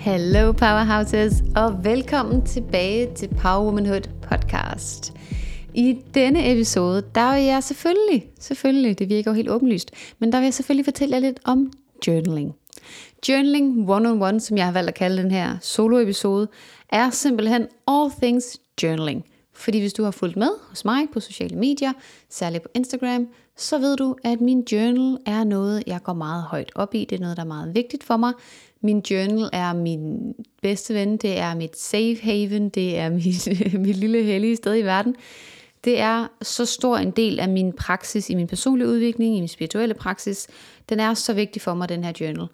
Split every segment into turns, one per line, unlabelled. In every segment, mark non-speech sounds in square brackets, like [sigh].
Hello Powerhouses, og velkommen tilbage til Power Womanhood podcast. I denne episode, der vil jeg selvfølgelig, selvfølgelig, det virker jo helt åbenlyst, men der vil jeg selvfølgelig fortælle jer lidt om journaling. Journaling one-on-one, som jeg har valgt at kalde den her solo-episode, er simpelthen all things journaling. Fordi hvis du har fulgt med hos mig på sociale medier, særligt på Instagram, så ved du, at min journal er noget, jeg går meget højt op i. Det er noget, der er meget vigtigt for mig. Min journal er min bedste ven, det er mit safe haven, det er [laughs] mit, mit lille hellige sted i verden. Det er så stor en del af min praksis i min personlige udvikling, i min spirituelle praksis. Den er så vigtig for mig, den her journal.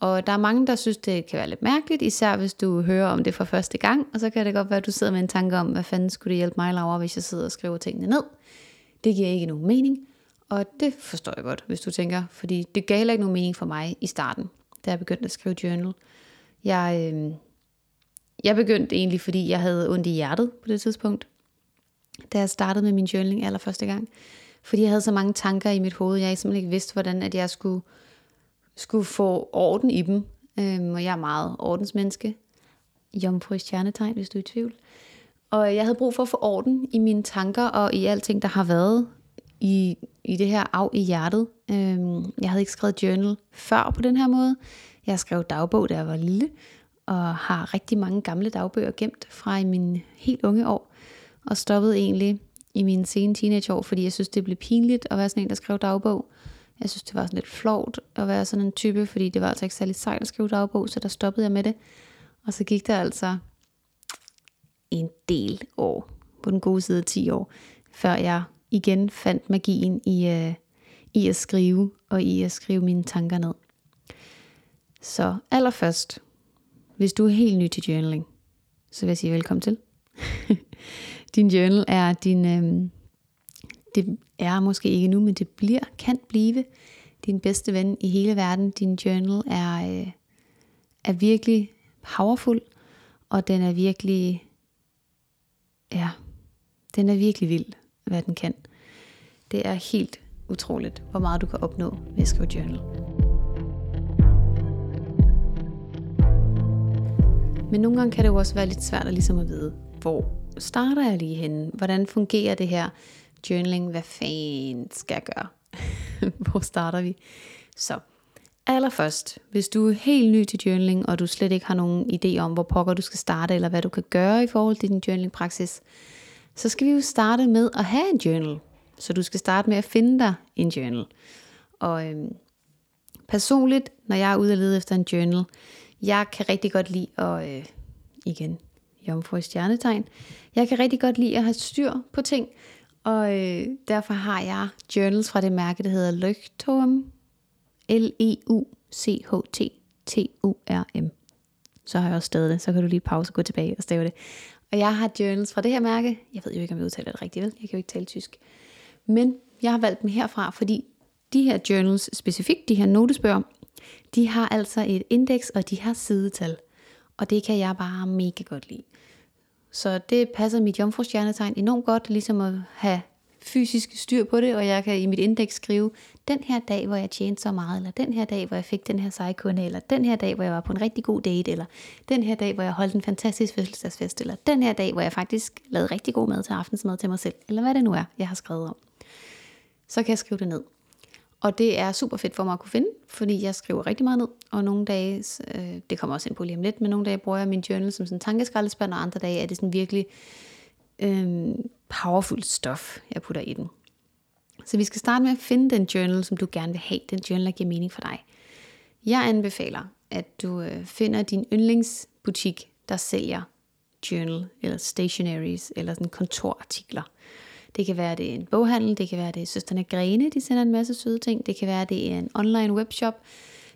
Og der er mange, der synes, det kan være lidt mærkeligt, især hvis du hører om det for første gang, og så kan det godt være, at du sidder med en tanke om, hvad fanden skulle det hjælpe mig, Laura, hvis jeg sidder og skriver tingene ned. Det giver ikke nogen mening, og det forstår jeg godt, hvis du tænker, fordi det gav heller ikke nogen mening for mig i starten, da jeg begyndte at skrive journal. Jeg, øh, jeg begyndte egentlig, fordi jeg havde ondt i hjertet på det tidspunkt, da jeg startede med min journaling allerførste gang. Fordi jeg havde så mange tanker i mit hoved, jeg simpelthen ikke vidste, hvordan at jeg skulle skulle få orden i dem. Øhm, og jeg er meget ordensmenneske. Jomfru i stjernetegn, hvis du er i tvivl. Og jeg havde brug for at få orden i mine tanker og i alting, der har været i, i det her af i hjertet. Øhm, jeg havde ikke skrevet journal før på den her måde. Jeg skrev dagbog, da jeg var lille, og har rigtig mange gamle dagbøger gemt fra i mine helt unge år. Og stoppede egentlig i mine sene teenageår, fordi jeg synes, det blev pinligt at være sådan en, der skrev dagbog. Jeg synes, det var sådan lidt flovt at være sådan en type, fordi det var altså ikke særlig sejt at skrive dagbog, så der stoppede jeg med det. Og så gik der altså en del år, på den gode side 10 år, før jeg igen fandt magien i, øh, i at skrive, og i at skrive mine tanker ned. Så allerførst, hvis du er helt ny til journaling, så vil jeg sige velkommen til. [laughs] din journal er din, øh, det er måske ikke nu, men det bliver, kan blive din bedste ven i hele verden. Din journal er, øh, er virkelig powerful, og den er virkelig, ja, den er virkelig vild, hvad den kan. Det er helt utroligt, hvor meget du kan opnå ved at skrive journal. Men nogle gange kan det jo også være lidt svært at ligesom at vide, hvor starter jeg lige henne? Hvordan fungerer det her? journaling, hvad fanden skal jeg gøre? [laughs] Hvor starter vi? Så allerførst, hvis du er helt ny til journaling, og du slet ikke har nogen idé om, hvor pokker du skal starte, eller hvad du kan gøre i forhold til din journaling-praksis, så skal vi jo starte med at have en journal. Så du skal starte med at finde dig en journal. Og øhm, personligt, når jeg er ude og lede efter en journal, jeg kan rigtig godt lide at, øh, igen, jomfru i stjernetegn, jeg kan rigtig godt lide at have styr på ting, og øh, derfor har jeg journals fra det mærke, der hedder Leuchtturm. L-E-U-C-H-T-T-U-R-M. Så har jeg også stadig det. Så kan du lige pause og gå tilbage og stave det. Og jeg har journals fra det her mærke. Jeg ved jo ikke, om jeg udtaler det rigtigt, vel? Jeg kan jo ikke tale tysk. Men jeg har valgt dem herfra, fordi de her journals specifikt, de her notesbøger, de har altså et indeks, og de har sidetal. Og det kan jeg bare mega godt lide. Så det passer mit jomfrustjernetegn enormt godt, ligesom at have fysisk styr på det, og jeg kan i mit indeks skrive, den her dag, hvor jeg tjente så meget, eller den her dag, hvor jeg fik den her sejkunde, eller den her dag, hvor jeg var på en rigtig god date, eller den her dag, hvor jeg holdt en fantastisk fødselsdagsfest, eller den her dag, hvor jeg faktisk lavede rigtig god mad til aftensmad til mig selv, eller hvad det nu er, jeg har skrevet om. Så kan jeg skrive det ned. Og det er super fedt for mig at kunne finde, fordi jeg skriver rigtig meget ned, og nogle dage, øh, det kommer også ind på lige om lidt, men nogle dage bruger jeg min journal som sådan en tankeskraldespand, og andre dage er det sådan virkelig øh, powerful stof, jeg putter i den. Så vi skal starte med at finde den journal, som du gerne vil have, den journal, der giver mening for dig. Jeg anbefaler, at du øh, finder din yndlingsbutik, der sælger journal, eller stationaries, eller sådan kontorartikler. Det kan være, det er en boghandel, det kan være, det er Søsterne Grene, de sender en masse søde ting. Det kan være, det er en online webshop.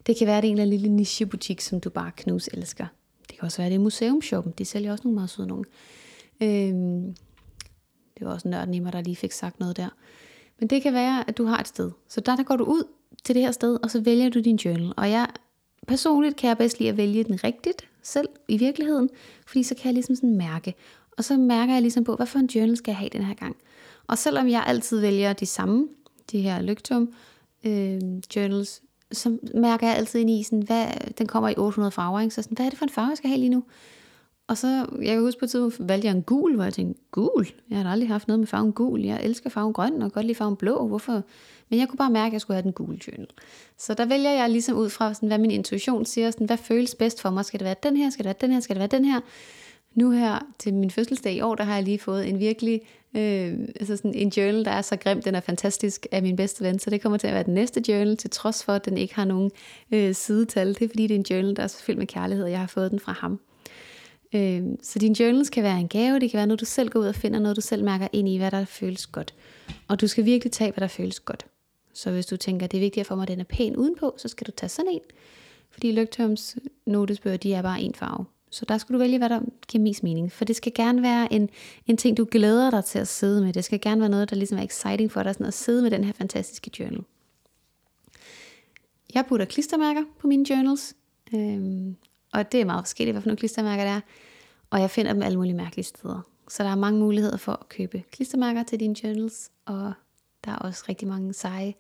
Det kan være, det er en eller anden lille nichebutik, som du bare knus elsker. Det kan også være, det er museumshoppen. De sælger også nogle meget søde nogle. Øhm, det var også nørden i mig, der lige fik sagt noget der. Men det kan være, at du har et sted. Så der, der går du ud til det her sted, og så vælger du din journal. Og jeg personligt kan jeg bedst lide at vælge den rigtigt selv i virkeligheden, fordi så kan jeg ligesom sådan mærke. Og så mærker jeg ligesom på, hvad for en journal skal jeg have den her gang. Og selvom jeg altid vælger de samme, de her lygtum øh, journals, så mærker jeg altid ind i, sådan, hvad, den kommer i 800 farver, ikke? så sådan, hvad er det for en farve, jeg skal have lige nu? Og så, jeg kan huske på et tidspunkt, valgte jeg en gul, hvor jeg tænkte, gul? Jeg har aldrig haft noget med farven gul. Jeg elsker farven grøn og godt lide farven blå. Hvorfor? Men jeg kunne bare mærke, at jeg skulle have den gule journal. Så der vælger jeg ligesom ud fra, sådan, hvad min intuition siger, sådan, hvad føles bedst for mig. Skal det være den her? Skal det være den her? Skal det være den her? Nu her til min fødselsdag i år, der har jeg lige fået en virkelig, øh, altså sådan en journal, der er så grim, den er fantastisk af min bedste ven, så det kommer til at være den næste journal, til trods for, at den ikke har nogen øh, sidetal. Det er fordi, det er en journal, der er så fyldt med kærlighed, og jeg har fået den fra ham. Øh, så din journals kan være en gave, det kan være noget, du selv går ud og finder, noget du selv mærker ind i, hvad der føles godt. Og du skal virkelig tage, hvad der føles godt. Så hvis du tænker, det er vigtigt for mig, at den er pæn udenpå, så skal du tage sådan en. Fordi Lygtøms notesbøger, de er bare en farve. Så der skal du vælge, hvad der giver mest mening. For det skal gerne være en, en ting, du glæder dig til at sidde med. Det skal gerne være noget, der ligesom er exciting for dig, sådan at sidde med den her fantastiske journal. Jeg putter klistermærker på mine journals. Øhm, og det er meget forskelligt, hvad for nogle klistermærker det er. Og jeg finder dem alle mulige mærkelige steder. Så der er mange muligheder for at købe klistermærker til dine journals. Og der er også rigtig mange seje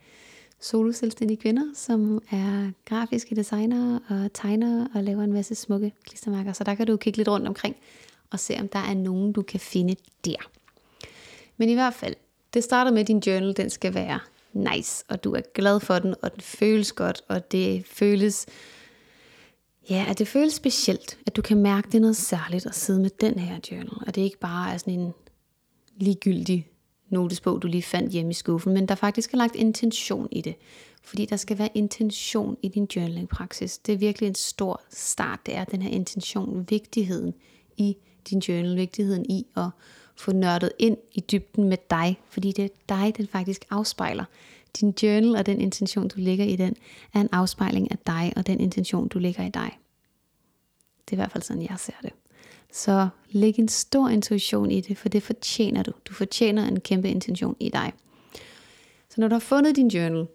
solo-selvstændige kvinder, som er grafiske designere og tegnere og laver en masse smukke klistermærker. Så der kan du kigge lidt rundt omkring og se, om der er nogen, du kan finde der. Men i hvert fald, det starter med, at din journal den skal være nice, og du er glad for den, og den føles godt, og det føles Ja, at det føles specielt, at du kan mærke, det er noget særligt at sidde med den her journal, og det er ikke bare er sådan en ligegyldig notesbog, du lige fandt hjemme i skuffen, men der faktisk er lagt intention i det. Fordi der skal være intention i din journaling-praksis. Det er virkelig en stor start, det er den her intention, vigtigheden i din journal, vigtigheden i at få nørdet ind i dybden med dig, fordi det er dig, den faktisk afspejler. Din journal og den intention, du lægger i den, er en afspejling af dig og den intention, du lægger i dig. Det er i hvert fald sådan, jeg ser det. Så læg en stor intuition i det, for det fortjener du. Du fortjener en kæmpe intention i dig. Så når du har fundet din journal,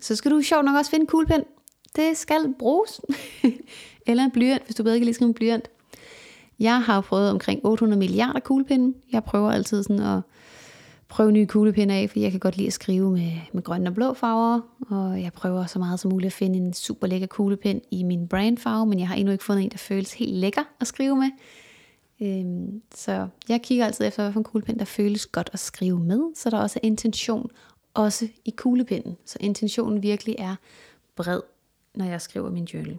så skal du sjovt nok også finde en kuglepen. Det skal bruges. [laughs] Eller en blyant, hvis du bedre kan lide skrive en blyant. Jeg har prøvet omkring 800 milliarder kuglepinde. Jeg prøver altid sådan at prøve nye kuglepinde af, fordi jeg kan godt lide at skrive med, med grønne og blå farver, og jeg prøver så meget som muligt at finde en super lækker kuglepen i min brandfarve, men jeg har endnu ikke fundet en, der føles helt lækker at skrive med. Øhm, så jeg kigger altid efter, hvilken kuglepen, der føles godt at skrive med, så der også er intention, også i kuglepinden. Så intentionen virkelig er bred, når jeg skriver min journal.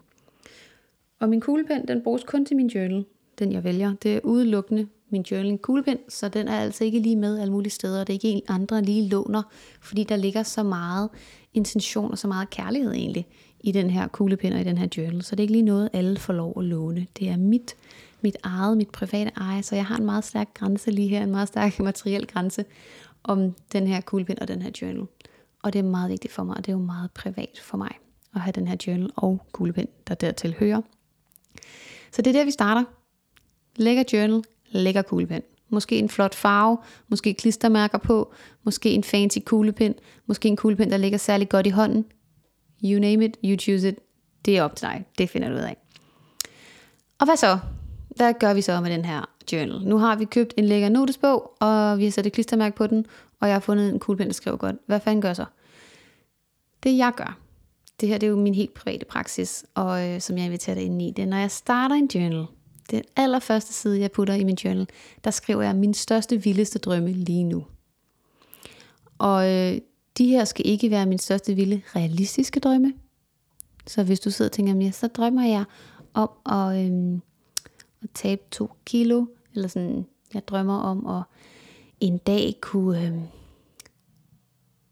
Og min kuglepen, den bruges kun til min journal, den jeg vælger. Det er udelukkende min journaling kuglepen, så den er altså ikke lige med alle mulige steder. Det er ikke en andre lige låner, fordi der ligger så meget intention og så meget kærlighed egentlig i den her kuglepen og i den her journal. Så det er ikke lige noget, alle får lov at låne. Det er mit, mit eget, mit private eje, så jeg har en meget stærk grænse lige her, en meget stærk [laughs] materiel grænse om den her kuglepen og den her journal. Og det er meget vigtigt for mig, og det er jo meget privat for mig at have den her journal og kuglepen, der dertil hører. Så det er der, vi starter. Lækker journal, lækker kuglepen. Måske en flot farve, måske klistermærker på, måske en fancy kuglepen, måske en kuglepen, der ligger særlig godt i hånden. You name it, you choose it. Det er op til dig. Det finder du ud af. Og hvad så? Hvad gør vi så med den her journal? Nu har vi købt en lækker notesbog, og vi har sat et klistermærke på den, og jeg har fundet en kuglepen, der skriver godt. Hvad fanden gør så? Det jeg gør, det her det er jo min helt private praksis, og øh, som jeg inviterer dig ind i, det er, når jeg starter en journal, den allerførste side, jeg putter i min journal, der skriver jeg min største, vildeste drømme lige nu. Og øh, de her skal ikke være min største, vilde, realistiske drømme. Så hvis du sidder og tænker, ja, så drømmer jeg om at, øh, at tabe to kilo, eller sådan, jeg drømmer om at en dag kunne, øh,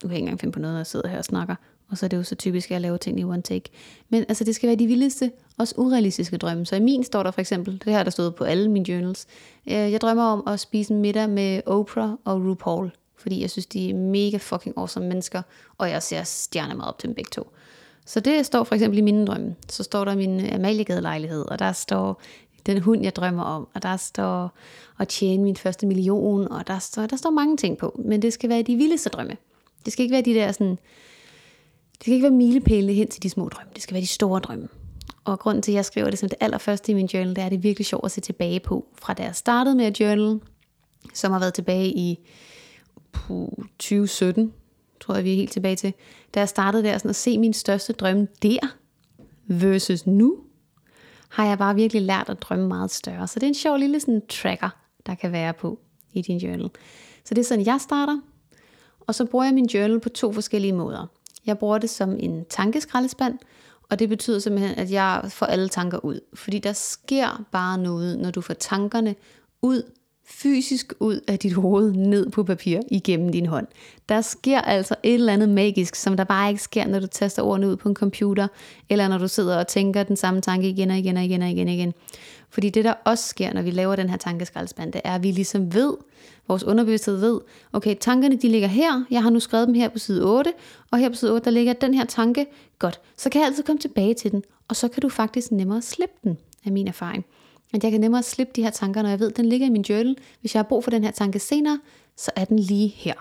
du kan ikke engang finde på noget, når jeg sidder her og snakker, og så er det jo så typisk, at jeg laver ting i one take. Men altså, det skal være de vildeste, også urealistiske drømme. Så i min står der for eksempel, det her der stod på alle mine journals, øh, jeg drømmer om at spise middag med Oprah og RuPaul. Fordi jeg synes, de er mega fucking awesome mennesker, og jeg ser stjerner meget op til dem begge to. Så det står for eksempel i mine drømme. Så står der min Amaliegade lejlighed, og der står den hund, jeg drømmer om, og der står at tjene min første million, og der står, der står mange ting på. Men det skal være de vildeste drømme. Det skal ikke være de der sådan det skal ikke være milepælene hen til de små drømme. Det skal være de store drømme. Og grunden til, at jeg skriver det som det allerførste i min journal, det er, at det er virkelig sjovt at se tilbage på, fra da jeg startede med at journal, som har været tilbage i 2017, tror jeg vi er helt tilbage til, da jeg startede der sådan at se min største drømme der, versus nu, har jeg bare virkelig lært at drømme meget større. Så det er en sjov lille sådan tracker, der kan være på i din journal. Så det er sådan, jeg starter, og så bruger jeg min journal på to forskellige måder. Jeg bruger det som en tankeskraldespand, og det betyder simpelthen, at jeg får alle tanker ud. Fordi der sker bare noget, når du får tankerne ud fysisk ud af dit hoved ned på papir igennem din hånd. Der sker altså et eller andet magisk, som der bare ikke sker, når du taster ordene ud på en computer, eller når du sidder og tænker den samme tanke igen og igen og igen og igen og igen. Fordi det der også sker, når vi laver den her tankeskraldespand, det er, at vi ligesom ved, vores underbevidsthed ved, okay, tankerne de ligger her, jeg har nu skrevet dem her på side 8, og her på side 8, der ligger den her tanke, godt, så kan jeg altid komme tilbage til den, og så kan du faktisk nemmere slippe den, af min erfaring. At jeg kan nemmere slippe de her tanker, når jeg ved, at den ligger i min journal. Hvis jeg har brug for den her tanke senere, så er den lige her.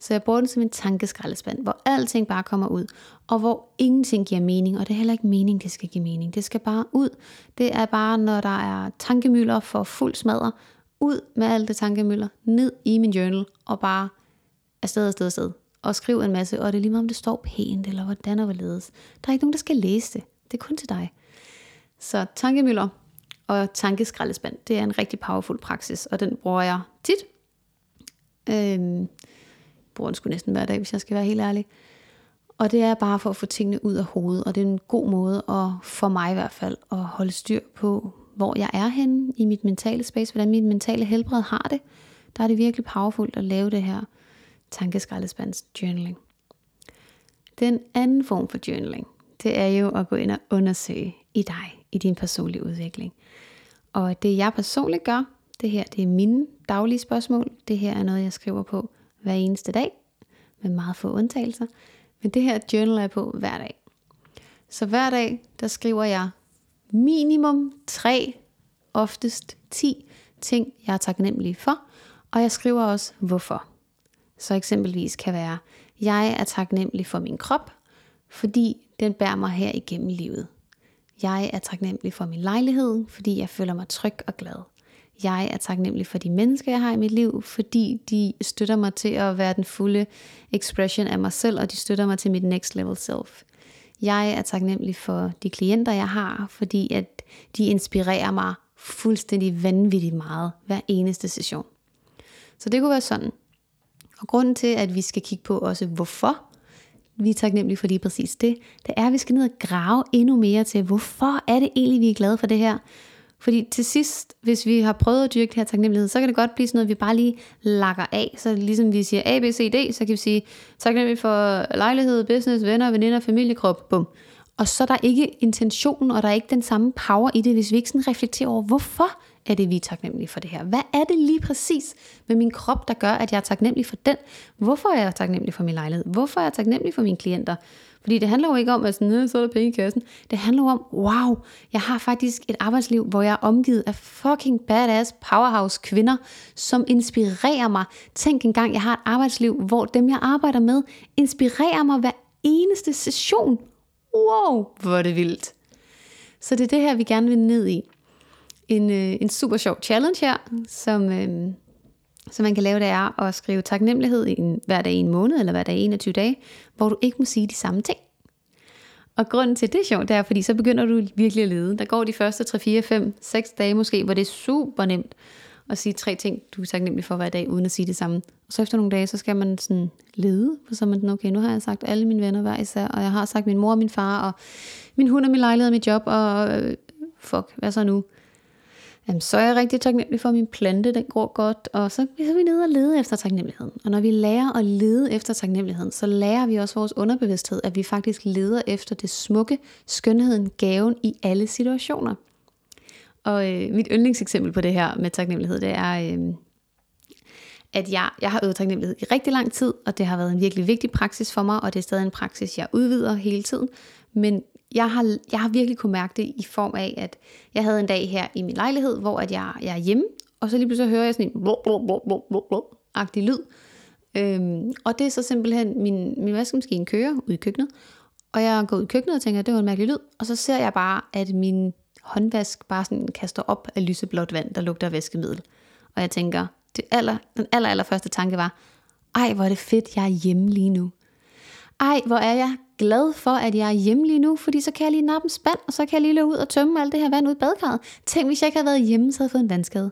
Så jeg bruger den som en tankeskraldespand, hvor alting bare kommer ud, og hvor ingenting giver mening, og det er heller ikke mening, det skal give mening. Det skal bare ud. Det er bare, når der er tankemøller for fuld smadre, ud med alt det tankemøller, ned i min journal, og bare afsted, afsted, afsted. Og skriv en masse, og det er lige meget, om det står pænt, eller hvordan og hvorledes. Der er ikke nogen, der skal læse det. Det er kun til dig. Så tankemøller, og tankeskraldespand, det er en rigtig powerful praksis, og den bruger jeg tit. Øhm, bruger den sgu næsten hver dag, hvis jeg skal være helt ærlig. Og det er bare for at få tingene ud af hovedet, og det er en god måde, at, for mig i hvert fald, at holde styr på, hvor jeg er henne i mit mentale space, hvordan mit mentale helbred har det. Der er det virkelig powerfult at lave det her tankeskraldespands journaling. Den anden form for journaling, det er jo at gå ind og undersøge i dig, i din personlige udvikling. Og det jeg personligt gør, det her det er mine daglige spørgsmål. Det her er noget, jeg skriver på hver eneste dag, med meget få undtagelser. Men det her journal er på hver dag. Så hver dag, der skriver jeg minimum tre, oftest 10 ting, jeg er taknemmelig for. Og jeg skriver også, hvorfor. Så eksempelvis kan være, jeg er taknemmelig for min krop, fordi den bærer mig her igennem livet. Jeg er taknemmelig for min lejlighed, fordi jeg føler mig tryg og glad. Jeg er taknemmelig for de mennesker, jeg har i mit liv, fordi de støtter mig til at være den fulde expression af mig selv, og de støtter mig til mit next level self. Jeg er taknemmelig for de klienter, jeg har, fordi at de inspirerer mig fuldstændig vanvittigt meget hver eneste session. Så det kunne være sådan. Og grunden til, at vi skal kigge på også, hvorfor vi er taknemmelige for lige præcis det, det er, at vi skal ned og grave endnu mere til, hvorfor er det egentlig, vi er glade for det her? Fordi til sidst, hvis vi har prøvet at dyrke det her taknemmelighed, så kan det godt blive sådan noget, vi bare lige lakker af. Så ligesom vi siger A, B, C, D, så kan vi sige taknemmelig for lejlighed, business, venner, veninder, familiekrop, bum. Og så er der ikke intention, og der er ikke den samme power i det, hvis vi ikke sådan reflekterer over, hvorfor er det, vi er taknemmelige for det her? Hvad er det lige præcis med min krop, der gør, at jeg er taknemmelig for den? Hvorfor er jeg taknemmelig for min lejlighed? Hvorfor er jeg taknemmelig for mine klienter? Fordi det handler jo ikke om, at sådan, så er der penge i kassen. Det handler jo om, wow, jeg har faktisk et arbejdsliv, hvor jeg er omgivet af fucking badass powerhouse kvinder, som inspirerer mig. Tænk engang, jeg har et arbejdsliv, hvor dem, jeg arbejder med, inspirerer mig hver eneste session. Wow, hvor er det vildt. Så det er det her, vi gerne vil ned i en, øh, en super sjov challenge her, som, øh, som man kan lave, det er at skrive taknemmelighed i en, hver dag i en måned, eller hver dag i 21 dage, hvor du ikke må sige de samme ting. Og grunden til det er sjovt, det er, fordi så begynder du virkelig at lede. Der går de første 3, 4, 5, 6 dage måske, hvor det er super nemt at sige tre ting, du er taknemmelig for hver dag, uden at sige det samme. Og så efter nogle dage, så skal man sådan lede, for så er man sådan, okay, nu har jeg sagt alle mine venner hver især, og jeg har sagt min mor og min far, og min hund og min lejlighed og mit job, og øh, fuck, hvad så nu? Jamen, så er jeg rigtig taknemmelig for, at min plante den går godt, og så, så er vi nede og lede efter taknemmeligheden. Og når vi lærer at lede efter taknemmeligheden, så lærer vi også vores underbevidsthed, at vi faktisk leder efter det smukke, skønheden, gaven i alle situationer. Og øh, mit yndlingseksempel på det her med taknemmelighed, det er, øh, at jeg, jeg har øvet taknemmelighed i rigtig lang tid, og det har været en virkelig vigtig praksis for mig, og det er stadig en praksis, jeg udvider hele tiden. Men jeg har, jeg har virkelig kunne mærke det i form af, at jeg havde en dag her i min lejlighed, hvor at jeg, jeg er hjemme, og så lige pludselig hører jeg sådan en blå, blå, blå, blå, blå, blå, agtig lyd. Øhm, og det er så simpelthen, min, min vaskemaskine kører ud i køkkenet, og jeg går ud i køkkenet og tænker, at det var en mærkelig lyd, og så ser jeg bare, at min håndvask bare sådan kaster op af lyseblåt vand, der lugter af vaskemiddel. Og jeg tænker, det aller, den aller, aller første tanke var, ej hvor er det fedt, jeg er hjemme lige nu. Ej, hvor er jeg glad for, at jeg er hjemme lige nu, fordi så kan jeg lige nappe en spand, og så kan jeg lige løbe ud og tømme alt det her vand ud i badekarret. Tænk, hvis jeg ikke havde været hjemme, så havde jeg fået en vandskade.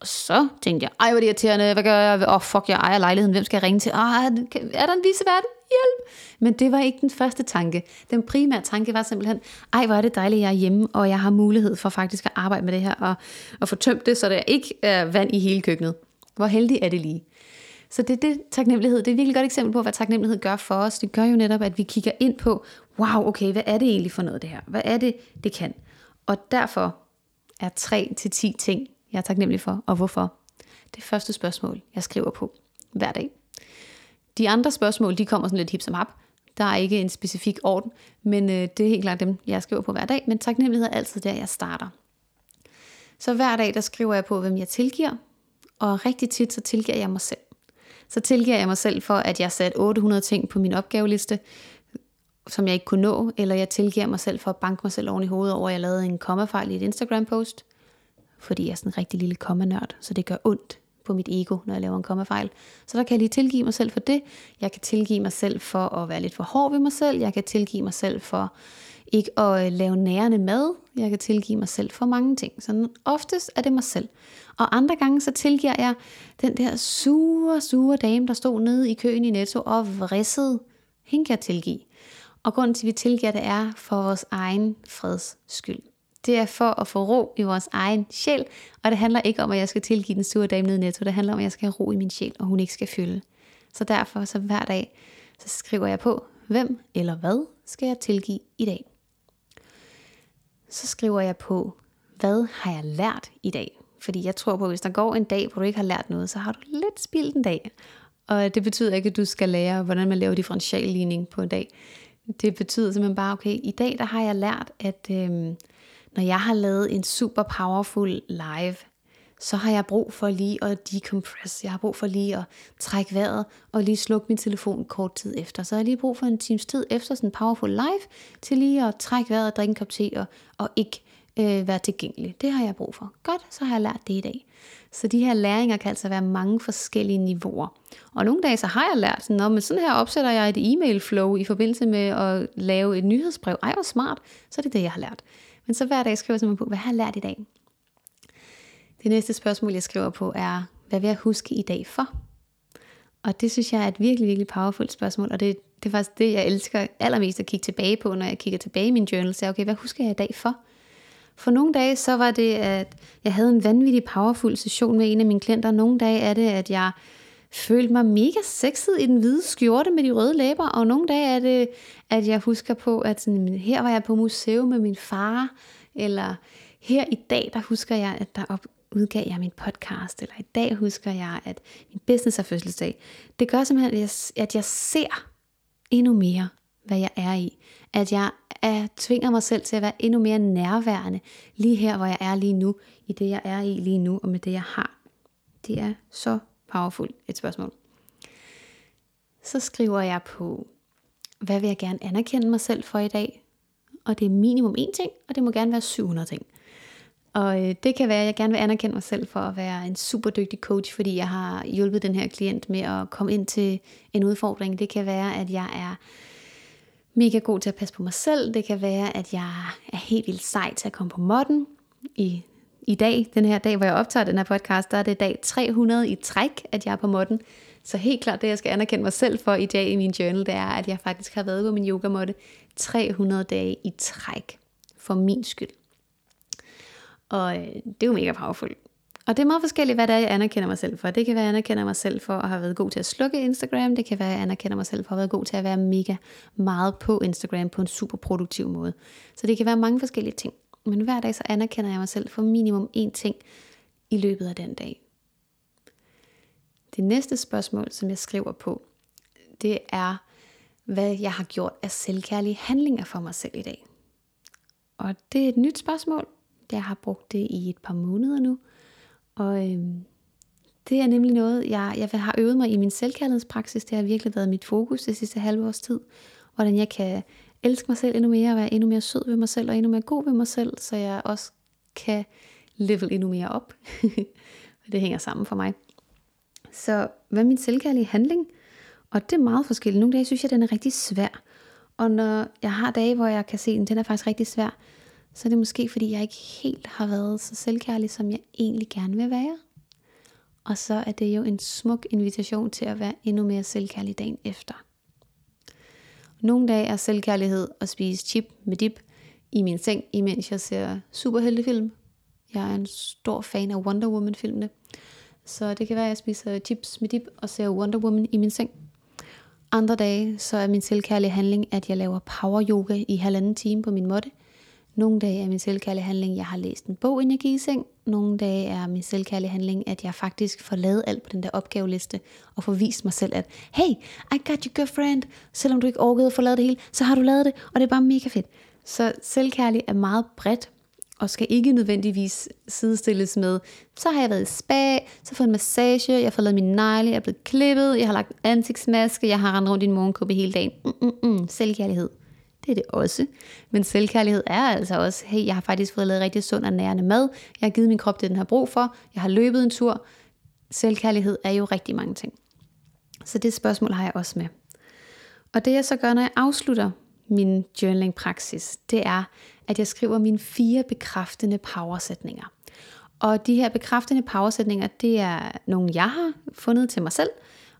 Og så tænkte jeg, ej hvor er det irriterende, hvad gør jeg? Åh oh, fuck, jeg ejer lejligheden, hvem skal jeg ringe til? Oh, er der en viseverden? Hjælp! Men det var ikke den første tanke. Den primære tanke var simpelthen, ej hvor er det dejligt, jeg er hjemme, og jeg har mulighed for faktisk at arbejde med det her, og, og få tømt det, så der ikke er vand i hele køkkenet. Hvor heldig er det lige? Så det er det taknemmelighed. Det er et virkelig godt eksempel på, hvad taknemmelighed gør for os. Det gør jo netop, at vi kigger ind på, wow, okay, hvad er det egentlig for noget det her? Hvad er det, det kan? Og derfor er 3 til 10 ting, jeg er taknemmelig for, og hvorfor. Det første spørgsmål, jeg skriver på hver dag. De andre spørgsmål, de kommer sådan lidt hip som hap. Der er ikke en specifik orden, men øh, det er helt klart dem, jeg skriver på hver dag. Men taknemmelighed er altid der, jeg starter. Så hver dag, der skriver jeg på, hvem jeg tilgiver, og rigtig tit, så tilgiver jeg mig selv. Så tilgiver jeg mig selv for, at jeg satte 800 ting på min opgaveliste, som jeg ikke kunne nå, eller jeg tilgiver mig selv for at banke mig selv oven i hovedet over, at jeg lavede en kommafejl i et Instagram-post, fordi jeg er sådan en rigtig lille kommanørd, så det gør ondt på mit ego, når jeg laver en kommafejl. Så der kan jeg lige tilgive mig selv for det. Jeg kan tilgive mig selv for at være lidt for hård ved mig selv. Jeg kan tilgive mig selv for ikke at øh, lave nærende mad. Jeg kan tilgive mig selv for mange ting. Så oftest er det mig selv. Og andre gange så tilgiver jeg den der sure, sure dame, der stod nede i køen i Netto og vrissede. Hende kan jeg tilgive. Og grunden til, at vi tilgiver det, er for vores egen freds skyld. Det er for at få ro i vores egen sjæl, og det handler ikke om, at jeg skal tilgive den store dame nede i Netto. Det handler om, at jeg skal have ro i min sjæl, og hun ikke skal fylde. Så derfor, så hver dag, så skriver jeg på, hvem eller hvad skal jeg tilgive i dag så skriver jeg på, hvad har jeg lært i dag? Fordi jeg tror på, at hvis der går en dag, hvor du ikke har lært noget, så har du lidt spildt en dag. Og det betyder ikke, at du skal lære, hvordan man laver differentialligning på en dag. Det betyder simpelthen bare, okay, i dag der har jeg lært, at øhm, når jeg har lavet en super powerful live, så har jeg brug for lige at decompress. Jeg har brug for lige at trække vejret og lige slukke min telefon kort tid efter. Så jeg har lige brug for en times tid efter sådan en powerful live til lige at trække vejret og drikke en kop te og, og ikke øh, være tilgængelig. Det har jeg brug for. Godt, så har jeg lært det i dag. Så de her læringer kan altså være mange forskellige niveauer. Og nogle dage så har jeg lært, sådan, men sådan her opsætter jeg et e-mail flow i forbindelse med at lave et nyhedsbrev. Ej, hvor smart. Så er det det, jeg har lært. Men så hver dag skriver jeg simpelthen på, hvad har jeg lært i dag? Det næste spørgsmål, jeg skriver på, er, hvad vil jeg huske i dag for? Og det synes jeg er et virkelig, virkelig powerfult spørgsmål, og det, det er faktisk det, jeg elsker allermest at kigge tilbage på, når jeg kigger tilbage i min journal, så okay, hvad husker jeg i dag for? For nogle dage, så var det, at jeg havde en vanvittig powerful session med en af mine klienter. Nogle dage er det, at jeg følte mig mega sexet i den hvide skjorte med de røde læber, og nogle dage er det, at jeg husker på, at sådan, her var jeg på museum med min far, eller her i dag, der husker jeg, at der op, udgav jeg min podcast, eller i dag husker jeg, at min business er fødselsdag. Det gør simpelthen, at jeg, at jeg ser endnu mere, hvad jeg er i. At jeg er, tvinger mig selv til at være endnu mere nærværende, lige her, hvor jeg er lige nu, i det, jeg er i lige nu, og med det, jeg har. Det er så powerful et spørgsmål. Så skriver jeg på, hvad vil jeg gerne anerkende mig selv for i dag? Og det er minimum én ting, og det må gerne være 700 ting. Og øh, det kan være, at jeg gerne vil anerkende mig selv for at være en super dygtig coach, fordi jeg har hjulpet den her klient med at komme ind til en udfordring. Det kan være, at jeg er mega god til at passe på mig selv. Det kan være, at jeg er helt vildt sej til at komme på modden. I, I dag, den her dag, hvor jeg optager den her podcast, der er det dag 300 i træk, at jeg er på modden. Så helt klart det, jeg skal anerkende mig selv for i dag i min journal, det er, at jeg faktisk har været på min yogamåtte 300 dage i træk for min skyld. Og øh, det er jo mega powerful. Og det er meget forskelligt, hvad det er, jeg anerkender mig selv for. Det kan være, at jeg anerkender mig selv for at have været god til at slukke Instagram. Det kan være, at jeg anerkender mig selv for at have været god til at være mega meget på Instagram på en super produktiv måde. Så det kan være mange forskellige ting. Men hver dag så anerkender jeg mig selv for minimum én ting i løbet af den dag. Det næste spørgsmål, som jeg skriver på, det er, hvad jeg har gjort af selvkærlige handlinger for mig selv i dag. Og det er et nyt spørgsmål, jeg har brugt det i et par måneder nu. Og øhm, det er nemlig noget, jeg, jeg har øvet mig i min selvkærlighedspraksis. Det har virkelig været mit fokus det sidste halve års tid. Hvordan jeg kan elske mig selv endnu mere, og være endnu mere sød ved mig selv, og endnu mere god ved mig selv, så jeg også kan level endnu mere op. [laughs] det hænger sammen for mig. Så hvad er min selvkærlige handling? Og det er meget forskelligt. Nogle dage synes jeg, den er rigtig svær. Og når jeg har dage, hvor jeg kan se, at den er faktisk rigtig svær, så er det måske, fordi jeg ikke helt har været så selvkærlig, som jeg egentlig gerne vil være. Og så er det jo en smuk invitation til at være endnu mere selvkærlig dagen efter. Nogle dage er selvkærlighed at spise chip med dip i min seng, imens jeg ser superheltefilm. Jeg er en stor fan af Wonder Woman-filmene. Så det kan være, at jeg spiser chips med dip og ser Wonder Woman i min seng. Andre dage, så er min selvkærlige handling, at jeg laver power yoga i halvanden time på min måtte. Nogle dage er min selvkærlige handling, at jeg har læst en bog, inden jeg gik i seng. Nogle dage er min selvkærlige handling, at jeg faktisk får lavet alt på den der opgaveliste, og får vist mig selv, at hey, I got you girlfriend. Selvom du ikke orkede at få lavet det hele, så har du lavet det, og det er bare mega fedt. Så selvkærlig er meget bredt, og skal ikke nødvendigvis sidestilles med, så har jeg været i spa, så fået en massage, jeg har fået lavet min negle, jeg er blevet klippet, jeg har lagt ansigtsmaske, jeg har rendt rundt i en morgenkuppe hele dagen. Mm-mm-mm, selvkærlighed. Det er det også. Men selvkærlighed er altså også, hey, jeg har faktisk fået lavet rigtig sund og nærende mad, jeg har givet min krop det, den har brug for, jeg har løbet en tur. Selvkærlighed er jo rigtig mange ting. Så det spørgsmål har jeg også med. Og det jeg så gør, når jeg afslutter min journaling praksis, det er, at jeg skriver mine fire bekræftende powersætninger. Og de her bekræftende powersætninger, det er nogle, jeg har fundet til mig selv,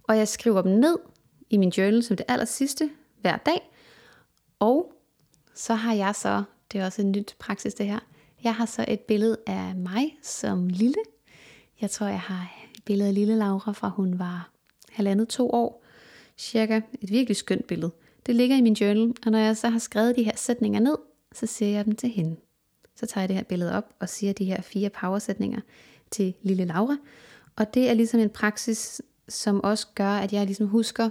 og jeg skriver dem ned i min journal som det aller sidste hver dag. Og så har jeg så, det er også en nyt praksis det her, jeg har så et billede af mig som lille. Jeg tror, jeg har et billede af lille Laura fra hun var halvandet to år, cirka. Et virkelig skønt billede. Det ligger i min journal, og når jeg så har skrevet de her sætninger ned, så siger jeg dem til hende. Så tager jeg det her billede op og siger de her fire powersætninger til lille Laura. Og det er ligesom en praksis, som også gør, at jeg ligesom husker,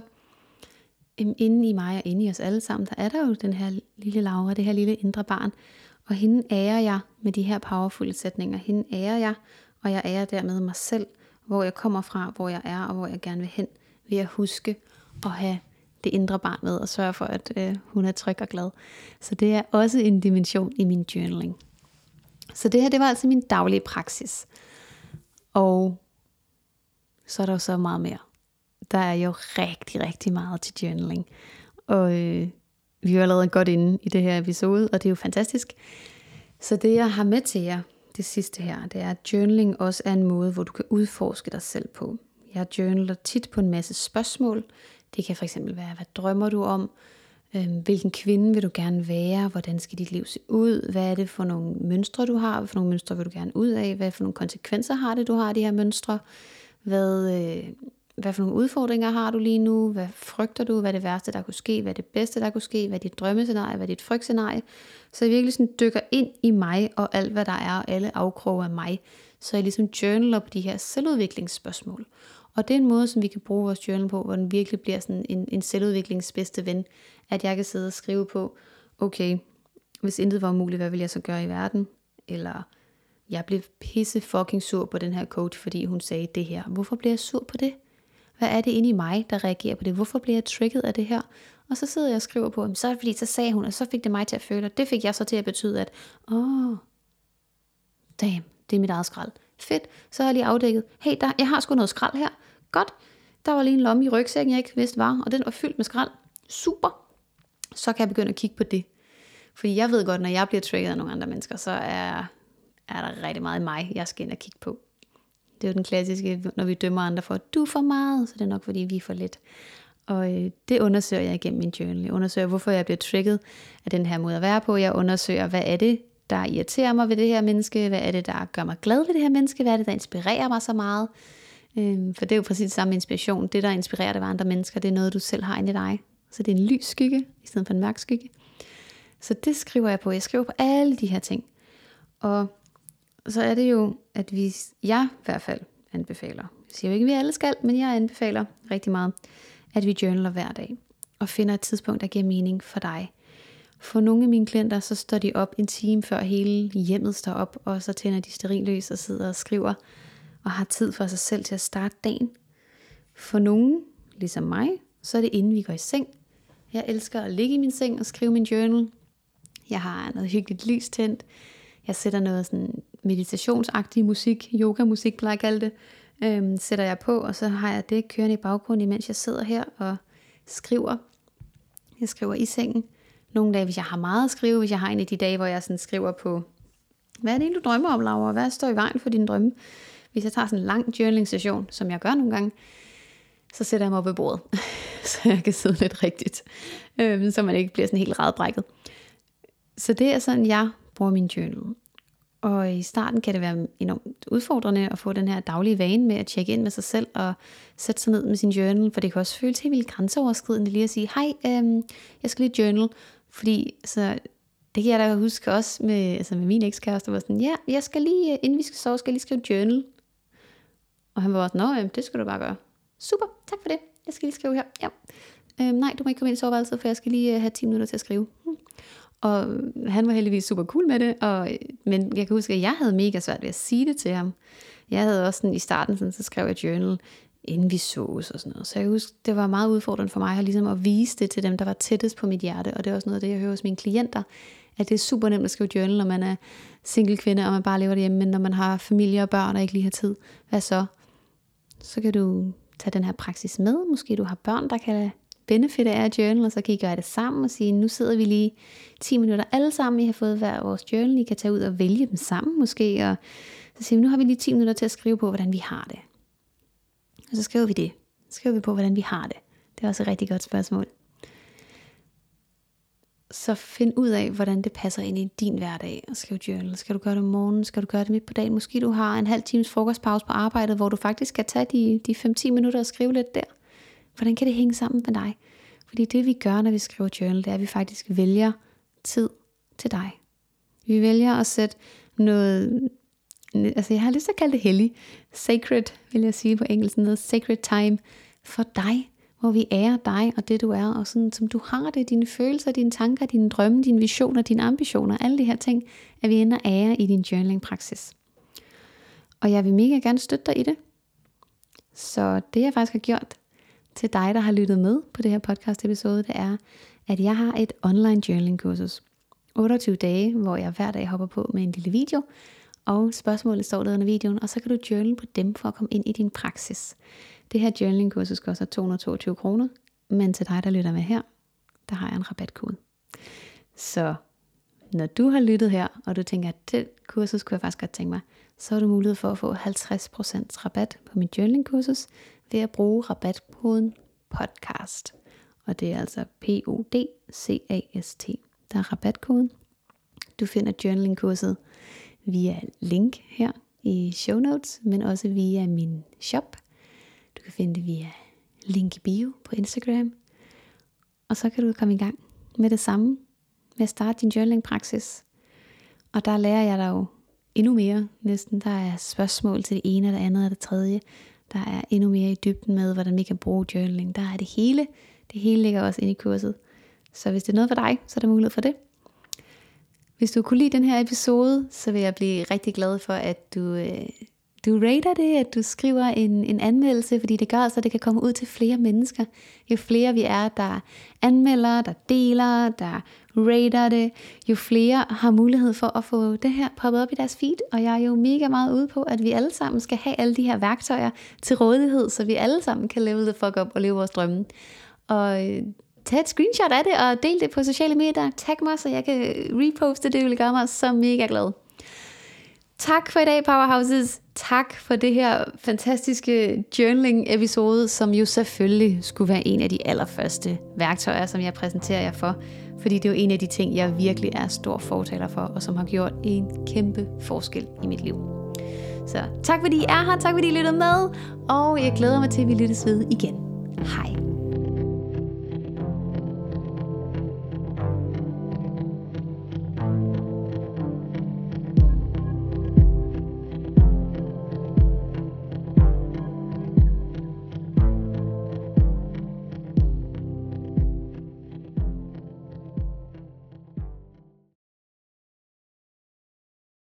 inde i mig og inde i os alle sammen, der er der jo den her lille Laura, det her lille indre barn. Og hende ærer jeg med de her powerfulde sætninger. Hende ærer jeg, og jeg ærer dermed mig selv, hvor jeg kommer fra, hvor jeg er og hvor jeg gerne vil hen, ved at huske at have det indre barn med og sørge for, at øh, hun er tryg og glad. Så det er også en dimension i min journaling. Så det her, det var altså min daglige praksis. Og så er der jo så meget mere. Der er jo rigtig, rigtig meget til journaling. Og øh, vi er allerede godt inde i det her episode, og det er jo fantastisk. Så det jeg har med til jer, det sidste her, det er, at journaling også er en måde, hvor du kan udforske dig selv på. Jeg journaler tit på en masse spørgsmål. Det kan for eksempel være, hvad drømmer du om? Øhm, hvilken kvinde vil du gerne være? Hvordan skal dit liv se ud? Hvad er det for nogle mønstre, du har? Hvad for nogle mønstre vil du gerne ud af? Hvad for nogle konsekvenser har det, du har de her mønstre? Hvad, øh, hvad for nogle udfordringer har du lige nu? Hvad frygter du? Hvad er det værste, der kunne ske? Hvad er det bedste, der kunne ske? Hvad er dit drømmescenarie? Hvad er dit frygtscenarie? Så jeg virkelig sådan dykker ind i mig og alt, hvad der er, og alle afkroge af mig. Så jeg ligesom journaler på de her selvudviklingsspørgsmål. Og det er en måde, som vi kan bruge vores journal på, hvor den virkelig bliver sådan en, en selvudviklings bedste ven. At jeg kan sidde og skrive på, okay, hvis intet var umuligt, hvad vil jeg så gøre i verden? Eller jeg blev pisse fucking sur på den her coach, fordi hun sagde det her. Hvorfor bliver jeg sur på det? Hvad er det inde i mig, der reagerer på det? Hvorfor bliver jeg trigget af det her? Og så sidder jeg og skriver på, så er det fordi, så sagde hun, og så fik det mig til at føle, og det fik jeg så til at betyde, at, åh, oh, damn, det er mit eget skrald. Fedt, så har jeg lige afdækket, hey, der, jeg har sgu noget skrald her. Godt, der var lige en lomme i rygsækken, jeg ikke vidste var, og den var fyldt med skrald. Super, så kan jeg begynde at kigge på det. Fordi jeg ved godt, når jeg bliver trigget af nogle andre mennesker, så er, er der rigtig meget i mig, jeg skal ind og kigge på. Det er jo den klassiske, når vi dømmer andre for, at du er for meget, så det er nok fordi, vi er for lidt. Og øh, det undersøger jeg igennem min journal. Jeg undersøger, hvorfor jeg bliver trigget af den her måde at være på. Jeg undersøger, hvad er det, der irriterer mig ved det her menneske? Hvad er det, der gør mig glad ved det her menneske? Hvad er det, der inspirerer mig så meget? Øh, for det er jo præcis samme inspiration. Det, der inspirerer dig ved andre mennesker, det er noget, du selv har inde i dig. Så det er en lys skygge, i stedet for en mørk skygge. Så det skriver jeg på. Jeg skriver på alle de her ting. Og så er det jo, at vi, jeg i hvert fald anbefaler, jeg siger jo ikke, at vi alle skal, men jeg anbefaler rigtig meget, at vi journaler hver dag, og finder et tidspunkt, der giver mening for dig. For nogle af mine klienter, så står de op en time før hele hjemmet står op, og så tænder de sterilløs og sidder og skriver, og har tid for sig selv til at starte dagen. For nogen, ligesom mig, så er det inden vi går i seng. Jeg elsker at ligge i min seng og skrive min journal. Jeg har noget hyggeligt lys tændt. Jeg sætter noget sådan meditationsagtig musik, yoga musik plejer jeg at kalde det, øhm, sætter jeg på, og så har jeg det kørende i baggrunden, imens jeg sidder her og skriver. Jeg skriver i sengen. Nogle dage, hvis jeg har meget at skrive, hvis jeg har en af de dage, hvor jeg sådan skriver på, hvad er det du drømmer om, Laura? Hvad står i vejen for dine drømme? Hvis jeg tager sådan en lang journaling session, som jeg gør nogle gange, så sætter jeg mig op ved bordet, [laughs] så jeg kan sidde lidt rigtigt, øhm, så man ikke bliver sådan helt radbrækket. Så det er sådan, jeg bruger min journal. Og i starten kan det være enormt udfordrende at få den her daglige vane med at tjekke ind med sig selv og sætte sig ned med sin journal, for det kan også føles helt vildt grænseoverskridende lige at sige, hej, øhm, jeg skal lige journal, fordi så det kan jeg da huske også med, altså med min ekskæreste, var sådan, ja, jeg skal lige, øh, inden vi skal sove, skal jeg lige skrive journal. Og han var sådan, nå, jamen, det skal du bare gøre. Super, tak for det. Jeg skal lige skrive her. Ja. Øhm, nej, du må ikke komme ind i soveværelset, for jeg skal lige øh, have 10 minutter til at skrive. Hmm. Og han var heldigvis super cool med det, og, men jeg kan huske, at jeg havde mega svært ved at sige det til ham. Jeg havde også sådan, i starten, sådan, så skrev jeg journal, inden vi sås og sådan noget. Så jeg husker, det var meget udfordrende for mig at, ligesom at vise det til dem, der var tættest på mit hjerte. Og det er også noget af det, jeg hører hos mine klienter, at det er super nemt at skrive journal, når man er single kvinde, og man bare lever derhjemme, men når man har familie og børn, og ikke lige har tid, hvad så? Så kan du tage den her praksis med. Måske du har børn, der kan benefit af journal, og så kan I gøre det sammen og sige, nu sidder vi lige 10 minutter alle sammen, I har fået hver vores journal, I kan tage ud og vælge dem sammen måske, og så siger vi, nu har vi lige 10 minutter til at skrive på, hvordan vi har det. Og så skriver vi det. Så skriver vi på, hvordan vi har det. Det er også et rigtig godt spørgsmål. Så find ud af, hvordan det passer ind i din hverdag og skriv journal. Skal du gøre det om morgenen? Skal du gøre det midt på dagen? Måske du har en halv times frokostpause på arbejdet, hvor du faktisk skal tage de, de 5-10 minutter og skrive lidt der. Hvordan kan det hænge sammen med dig? Fordi det vi gør, når vi skriver journal, det er, at vi faktisk vælger tid til dig. Vi vælger at sætte noget, altså jeg har lyst til at kalde det hellig, sacred, vil jeg sige på engelsk, noget sacred time for dig, hvor vi ærer dig og det du er, og sådan som du har det, dine følelser, dine tanker, dine drømme, dine visioner, dine ambitioner, alle de her ting, at vi ender ære i din journaling praksis. Og jeg vil mega gerne støtte dig i det. Så det jeg faktisk har gjort, til dig, der har lyttet med på det her podcast episode, det er, at jeg har et online journaling kursus. 28 dage, hvor jeg hver dag hopper på med en lille video, og spørgsmålet står der under videoen, og så kan du journal på dem for at komme ind i din praksis. Det her journaling kursus koster 222 kroner, men til dig, der lytter med her, der har jeg en rabatkode. Så når du har lyttet her, og du tænker, at det kursus kunne jeg faktisk godt tænke mig, så har du mulighed for at få 50% rabat på mit journaling kursus, ved at bruge rabatkoden podcast. Og det er altså P-O-D-C-A-S-T. Der er rabatkoden. Du finder journalingkurset via link her i show notes, men også via min shop. Du kan finde det via link i bio på Instagram. Og så kan du komme i gang med det samme, med at starte din journaling praksis. Og der lærer jeg dig jo endnu mere næsten. Der er spørgsmål til det ene og det andet og det tredje. Der er endnu mere i dybden med, hvordan vi kan bruge journaling. Der er det hele. Det hele ligger også inde i kurset. Så hvis det er noget for dig, så er der mulighed for det. Hvis du kunne lide den her episode, så vil jeg blive rigtig glad for, at du, øh, du rater det, at du skriver en, en anmeldelse, fordi det gør så, at det kan komme ud til flere mennesker. Jo flere vi er, der anmelder, der deler, der rater det, jo flere har mulighed for at få det her poppet op i deres feed. Og jeg er jo mega meget ude på, at vi alle sammen skal have alle de her værktøjer til rådighed, så vi alle sammen kan leve the fuck up og leve vores drømme. Og øh, tag et screenshot af det og del det på sociale medier. Tag mig, så jeg kan reposte det. Det vil gøre mig så mega glad. Tak for i dag, Powerhouses. Tak for det her fantastiske journaling-episode, som jo selvfølgelig skulle være en af de allerførste værktøjer, som jeg præsenterer jer for. Fordi det er jo en af de ting, jeg virkelig er stor fortaler for, og som har gjort en kæmpe forskel i mit liv. Så tak fordi I er her, tak fordi I lyttede med, og jeg glæder mig til, at vi lyttes ved igen. Hej.